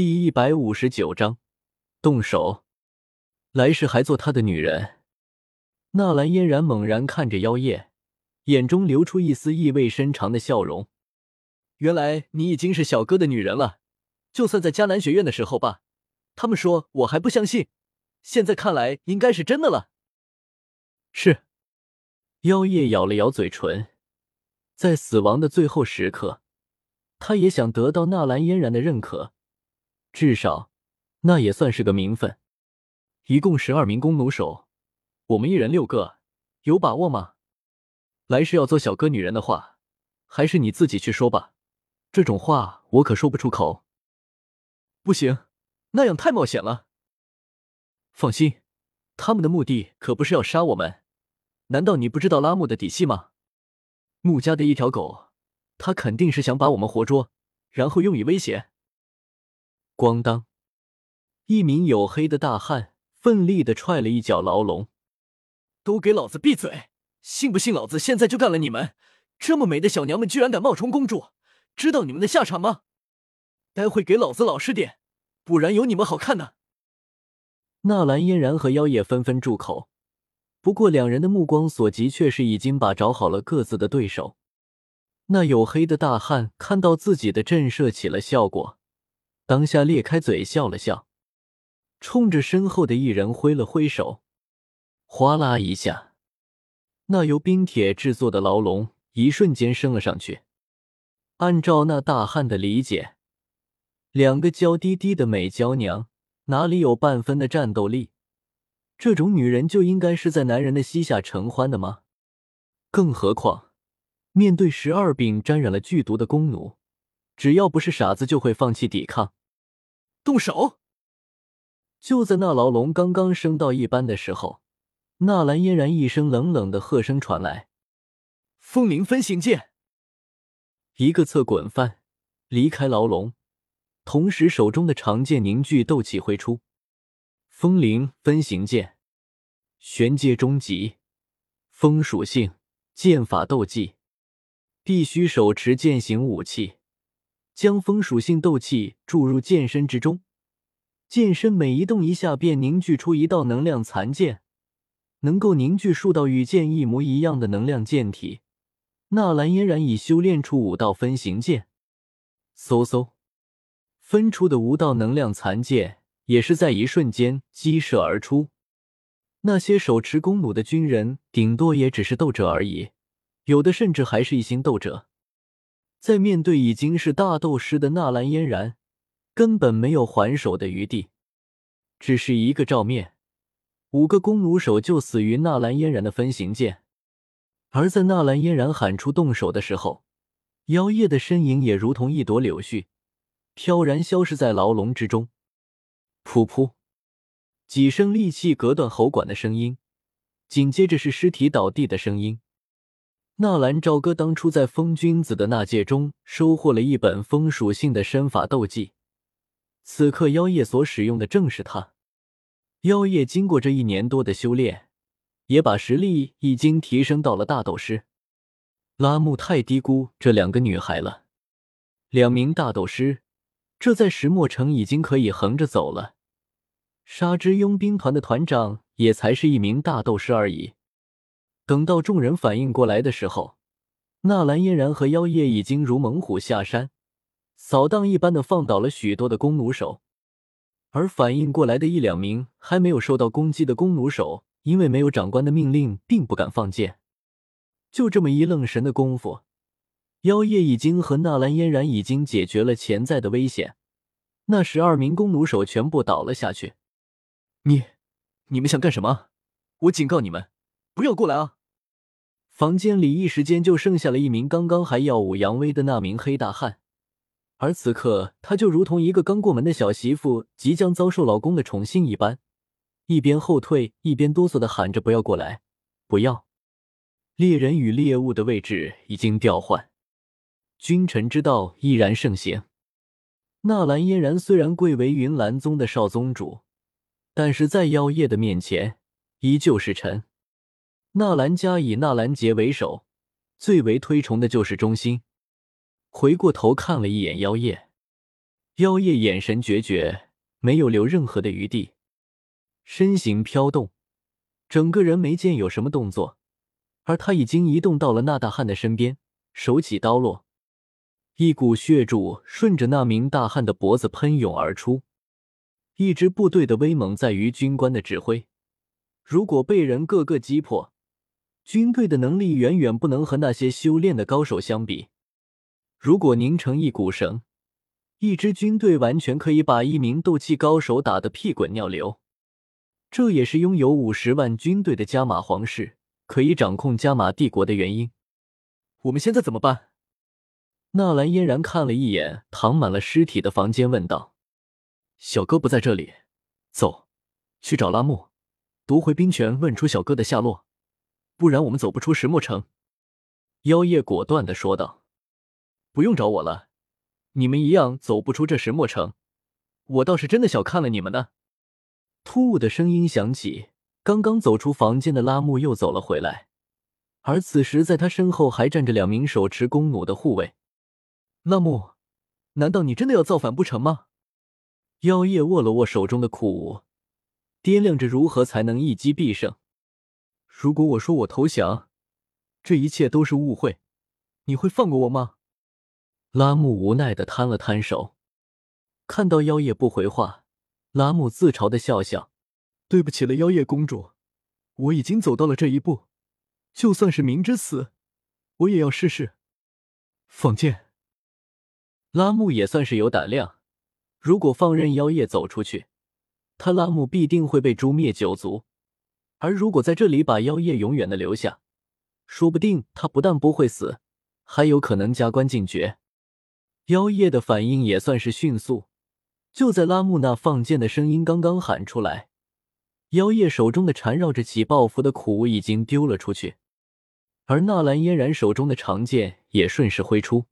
第一百五十九章，动手，来世还做他的女人。纳兰嫣然猛然看着妖夜，眼中流出一丝意味深长的笑容。原来你已经是小哥的女人了，就算在迦南学院的时候吧，他们说我还不相信，现在看来应该是真的了。是，妖夜咬了咬嘴唇，在死亡的最后时刻，他也想得到纳兰嫣然的认可。至少，那也算是个名分。一共十二名弓弩手，我们一人六个，有把握吗？来世要做小哥女人的话，还是你自己去说吧。这种话我可说不出口。不行，那样太冒险了。放心，他们的目的可不是要杀我们。难道你不知道拉木的底细吗？穆家的一条狗，他肯定是想把我们活捉，然后用以威胁。咣当！一名黝黑的大汉奋力的踹了一脚牢笼。都给老子闭嘴！信不信老子现在就干了你们？这么美的小娘们居然敢冒充公主，知道你们的下场吗？待会给老子老实点，不然有你们好看的！纳兰嫣然和妖夜纷纷住口，不过两人的目光所及却是已经把找好了各自的对手。那黝黑的大汉看到自己的震慑起了效果。当下裂开嘴笑了笑，冲着身后的一人挥了挥手，哗啦一下，那由冰铁制作的牢笼一瞬间升了上去。按照那大汉的理解，两个娇滴滴的美娇娘哪里有半分的战斗力？这种女人就应该是在男人的膝下承欢的吗？更何况，面对十二柄沾染了剧毒的弓弩，只要不是傻子，就会放弃抵抗。动手！就在那牢笼刚刚升到一般的时候，纳兰嫣然一声冷冷的喝声传来：“风铃分形剑！”一个侧滚翻，离开牢笼，同时手中的长剑凝聚斗气挥出。风铃分形剑，玄阶中级，风属性剑法斗技，必须手持剑形武器。将风属性斗气注入剑身之中，剑身每移动一下，便凝聚出一道能量残剑，能够凝聚数道与剑一模一样的能量剑体。纳兰嫣然已修炼出五道分形剑，嗖嗖，分出的五道能量残剑也是在一瞬间激射而出。那些手持弓弩的军人，顶多也只是斗者而已，有的甚至还是一星斗者。在面对已经是大斗师的纳兰嫣然，根本没有还手的余地。只是一个照面，五个弓弩手就死于纳兰嫣然的分形剑。而在纳兰嫣然喊出动手的时候，妖夜的身影也如同一朵柳絮，飘然消失在牢笼之中。噗噗，几声利器隔断喉管的声音，紧接着是尸体倒地的声音。纳兰朝歌当初在风君子的那界中收获了一本风属性的身法斗技，此刻妖夜所使用的正是它。妖夜经过这一年多的修炼，也把实力已经提升到了大斗师。拉木太低估这两个女孩了，两名大斗师，这在石墨城已经可以横着走了。沙之佣兵团的团长也才是一名大斗师而已。等到众人反应过来的时候，纳兰嫣然和妖夜已经如猛虎下山，扫荡一般的放倒了许多的弓弩手。而反应过来的一两名还没有受到攻击的弓弩手，因为没有长官的命令，并不敢放箭。就这么一愣神的功夫，妖夜已经和纳兰嫣然已经解决了潜在的危险，那十二名弓弩手全部倒了下去。你，你们想干什么？我警告你们，不要过来啊！房间里一时间就剩下了一名刚刚还耀武扬威的那名黑大汉，而此刻他就如同一个刚过门的小媳妇，即将遭受老公的宠幸一般，一边后退一边哆嗦的喊着：“不要过来，不要！”猎人与猎物的位置已经调换，君臣之道依然盛行。纳兰嫣然虽然贵为云岚宗的少宗主，但是在妖夜的面前依旧是臣。纳兰家以纳兰杰为首，最为推崇的就是忠心。回过头看了一眼妖夜，妖夜眼神决绝，没有留任何的余地，身形飘动，整个人没见有什么动作，而他已经移动到了那大汉的身边，手起刀落，一股血柱顺着那名大汉的脖子喷涌而出。一支部队的威猛在于军官的指挥，如果被人个个击破，军队的能力远远不能和那些修炼的高手相比。如果拧成一股绳，一支军队完全可以把一名斗气高手打得屁滚尿流。这也是拥有五十万军队的加玛皇室可以掌控加玛帝国的原因。我们现在怎么办？纳兰嫣然看了一眼躺满了尸体的房间，问道。小哥不在这里，走，去找拉木，夺回兵权，问出小哥的下落，不然我们走不出石墨城。”妖夜果断的说道。“不用找我了，你们一样走不出这石墨城。我倒是真的小看了你们呢。”突兀的声音响起，刚刚走出房间的拉木又走了回来，而此时在他身后还站着两名手持弓弩的护卫。拉木，难道你真的要造反不成吗？妖夜握了握手中的苦无，掂量着如何才能一击必胜。如果我说我投降，这一切都是误会，你会放过我吗？拉木无奈的摊了摊手。看到妖夜不回话，拉木自嘲的笑笑：“对不起了，妖夜公主，我已经走到了这一步，就算是明知死，我也要试试。”放箭。拉木也算是有胆量。如果放任妖夜走出去，他拉木必定会被诛灭九族；而如果在这里把妖夜永远的留下，说不定他不但不会死，还有可能加官进爵。妖夜的反应也算是迅速，就在拉木那放箭的声音刚刚喊出来，妖夜手中的缠绕着起爆符的苦已经丢了出去，而纳兰嫣然手中的长剑也顺势挥出，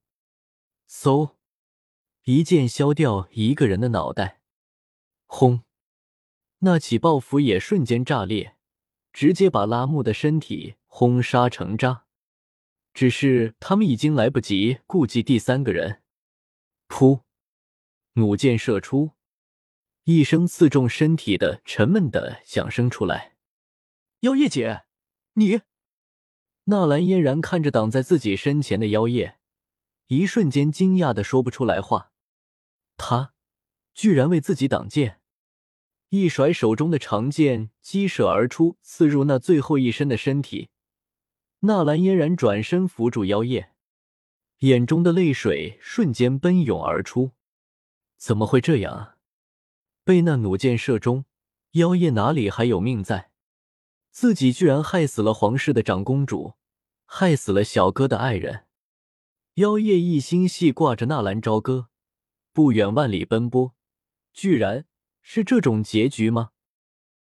嗖。一剑削掉一个人的脑袋，轰！那起爆符也瞬间炸裂，直接把拉木的身体轰杀成渣。只是他们已经来不及顾及第三个人。噗！弩箭射出，一声刺中身体的沉闷的响声出来。妖夜姐，你……纳兰嫣然看着挡在自己身前的妖夜，一瞬间惊讶的说不出来话。他居然为自己挡箭，一甩手中的长剑，激射而出，刺入那最后一身的身体。纳兰嫣然转身扶住妖夜，眼中的泪水瞬间奔涌而出。怎么会这样啊？被那弩箭射中，妖夜哪里还有命在？自己居然害死了皇室的长公主，害死了小哥的爱人。妖夜一心系挂着纳兰朝歌。不远万里奔波，居然是这种结局吗？